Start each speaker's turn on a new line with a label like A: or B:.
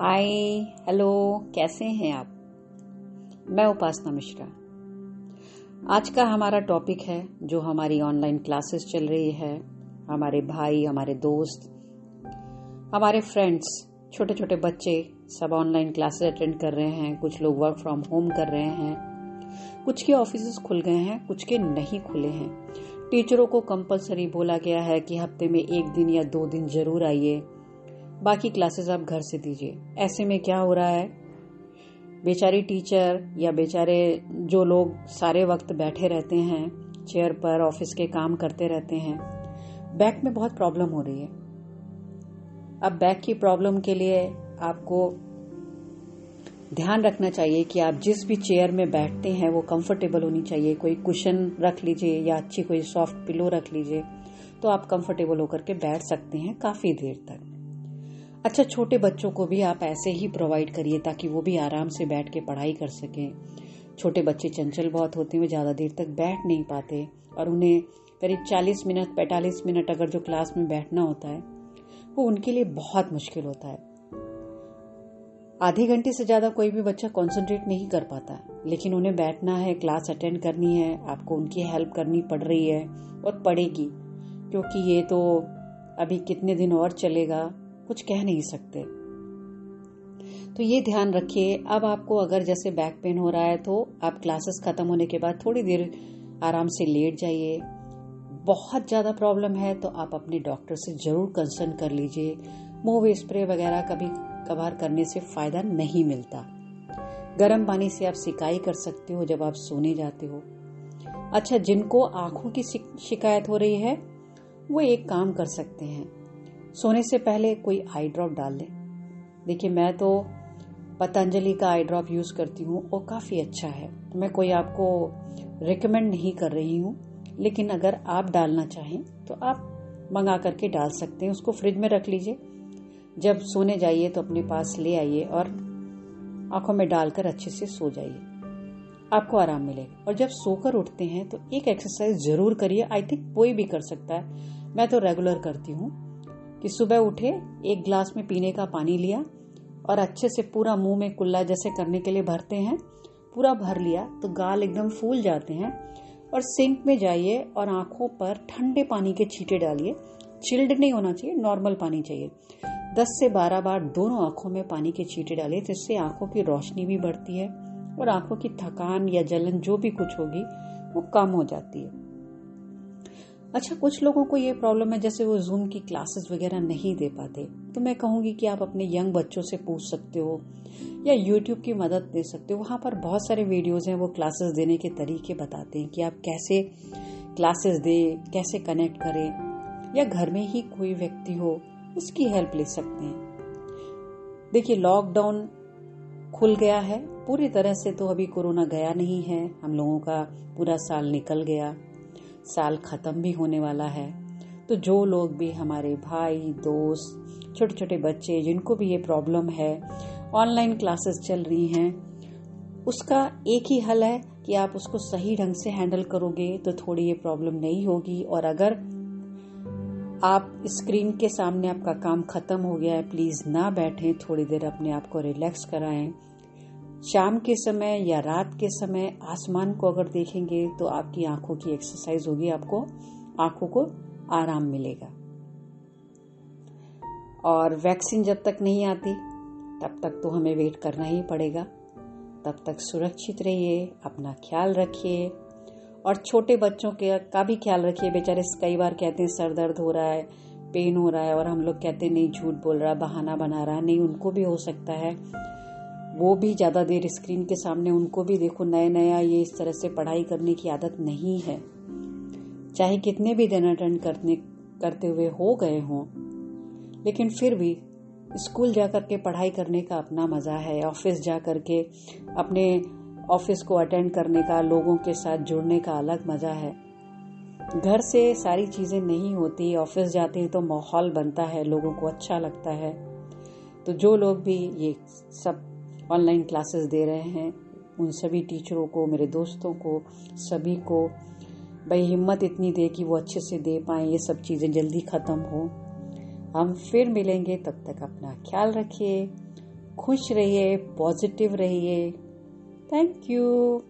A: हाय, hello, कैसे हैं आप? मैं उपासना मिश्रा। आज का हमारा टॉपिक है, जो हमारी ऑनलाइन क्लासेस चल रही है, हमारे भाई, हमारे दोस्त, हमारे फ्रेंड्स छोटे छोटे बच्चे सब ऑनलाइन क्लासेस अटेंड कर रहे हैं, कुछ लोग वर्क फ्रॉम होम कर रहे हैं, कुछ के ऑफ़िस खुल गए हैं, कुछ के नहीं खुले हैं। टीचरों को कंपलसरी बोला गया है कि हफ़्ते में एक दिन या दो दिन ज़रूर आइए बाकी क्लासेस आप घर से दीजिए। ऐसे में क्या हो रहा है? बेचारी टीचर या बेचारे जो लोग सारे वक्त बैठे रहते हैं, चेयर पर, ऑफ़िस के काम करते रहते हैं, बैक में बहुत प्रॉब्लम हो रही है। अब बैक की प्रॉब्लम के लिए आपको ध्यान रखना चाहिए कि आप जिस भी चेयर में बैठते हैं, वो कंफर्टेबल होनी चाहिए। कोई कुशन रख लीजिए या अच्छी कोई सॉफ्ट पिलो रख लीजिए तो आप कंफर्टेबल होकर के बैठ सकते हैं काफ़ी देर तक। अच्छा छोटे बच्चों को भी आप ऐसे ही प्रोवाइड करिए ताकि वो भी आराम से बैठ के पढ़ाई कर सकें। छोटे बच्चे चंचल बहुत होते हैं, वो ज़्यादा देर तक बैठ नहीं पाते और उन्हें करीब 40 मिनट 45 मिनट अगर जो क्लास में बैठना होता है, वो उनके लिए बहुत मुश्किल होता है। आधे घंटे से ज़्यादा कोई भी बच्चा कंसंट्रेट नहीं कर पाता, लेकिन उन्हें बैठना है क्लास अटेंड करनी है, आपको उनकी हेल्प करनी पड़ रही है और पड़ेगी, क्योंकि ये तो अभी कितने दिन और चलेगा कुछ कह नहीं सकते। तो ये ध्यान रखिए, अब आपको अगर जैसे बैक पेन हो रहा है तो आप क्लासेस खत्म होने के बाद थोड़ी देर आराम से लेट जाइए। बहुत ज़्यादा प्रॉब्लम है तो आप अपने डॉक्टर से ज़रूर कंसर्न कर लीजिए। मूव स्प्रे वगैरह कभी कभार करने से फ़ायदा नहीं मिलता। गर्म पानी से आप सिकाई कर सकते हो जब आप सोने जाते हो। अच्छा जिनको आँखों की शिकायत हो रही है, वो एक काम कर सकते हैं। सोने से पहले कोई आई ड्रॉप डाल लें देखिए, मैं तो पतंजलि का आई ड्रॉप यूज़ करती हूँ और काफ़ी अच्छा है। मैं कोई आपको रिकमेंड नहीं कर रही हूँ, लेकिन अगर आप डालना चाहें तो आप मंगा करके डाल सकते हैं। उसको फ्रिज में रख लीजिए। जब सोने जाइए तो अपने पास ले आइए और आँखों में डालकर अच्छे से सो जाइए। आपको आराम मिलेगा। और जब सोकर उठते हैं तो एक एक्सरसाइज ज़रूर करिए। आई थिंक कोई भी कर सकता है। मैं तो रेगुलर करती हूँ। कि सुबह उठे, एक ग्लास में पीने का पानी लिया और अच्छे से पूरा मुँह में कुल्ला जैसे करने के लिए भरते हैं, पूरा भर लिया तो गाल एकदम फूल जाते हैं और सिंक में जाइए और आँखों पर ठंडे पानी के छींटे डालिए। चिल्ड नहीं होना चाहिए, नॉर्मल पानी चाहिए। 10 से 12 बार दोनों आँखों में पानी के छींटे डालिए जिससे आँखों की रोशनी भी बढ़ती है और आँखों की थकान या जलन जो भी कुछ होगी, वो कम हो जाती है। अच्छा कुछ लोगों को ये प्रॉब्लम है, जैसे वो जूम की क्लासेस वगैरह नहीं दे पाते। तो मैं कहूँगी कि आप अपने यंग बच्चों से पूछ सकते हो, या यूट्यूब की मदद ले सकते हो। वहाँ पर बहुत सारे वीडियोज़ हैं, वो क्लासेस देने के तरीके बताते हैं कि आप कैसे क्लासेस दे, कैसे कनेक्ट करें, या घर में ही कोई व्यक्ति हो, उसकी हेल्प ले सकते हैं। देखिए लॉकडाउन खुल गया है। पूरी तरह से तो अभी कोरोना गया नहीं है। हम लोगों का पूरा साल निकल गया। साल खत्म भी होने वाला है। तो जो लोग भी हमारे भाई, दोस्त छोटे छोटे बच्चे, जिनको भी ये प्रॉब्लम है ऑनलाइन क्लासेस चल रही हैं, उसका एक ही हल है कि आप उसको सही ढंग से हैंडल करोगे तो थोड़ी ये प्रॉब्लम नहीं होगी। और अगर आप स्क्रीन के सामने आपका काम खत्म हो गया है प्लीज़ ना बैठें, थोड़ी देर अपने आप को रिलैक्स कराएँ। शाम के समय या रात के समय आसमान को अगर देखेंगे तो आपकी आँखों की एक्सरसाइज होगी, आपको, आँखों को आराम मिलेगा। और वैक्सीन जब तक नहीं आती, तब तक तो हमें वेट करना ही पड़ेगा। तब तक सुरक्षित रहिए, अपना ख्याल रखिए। और छोटे बच्चों के का भी ख्याल रखिए, बेचारे कई बार कहते हैं, सर दर्द हो रहा है पेन हो रहा है, और हम लोग कहते हैं, नहीं, झूठ बोल रहा, बहाना बना रहा है नहीं, उनको भी हो सकता है। वो भी ज़्यादा देर स्क्रीन के सामने, उनको भी देखो नया नया ये इस तरह से पढ़ाई करने की आदत नहीं है। चाहे कितने भी दिन अटेंड करने, करते हुए हो गए हों, लेकिन फिर भी स्कूल जाकर के पढ़ाई करने का अपना मज़ा है। ऑफ़िस जा करके अपने ऑफ़िस को अटेंड करने का, लोगों के साथ जुड़ने का अलग मज़ा है। घर से सारी चीज़ें नहीं होती, ऑफ़िस जाते हैं तो माहौल बनता है, लोगों को अच्छा लगता है। तो जो लोग भी ये सब ऑनलाइन क्लासेस दे रहे हैं। उन सभी टीचरों को, मेरे दोस्तों को, सभी को भाई हिम्मत इतनी दे कि वो अच्छे से दे पाए, ये सब चीज़ें जल्दी ख़त्म हो। हम फिर मिलेंगे, तब तक अपना ख्याल रखिए, खुश रहिए पॉजिटिव रहिए। Thank you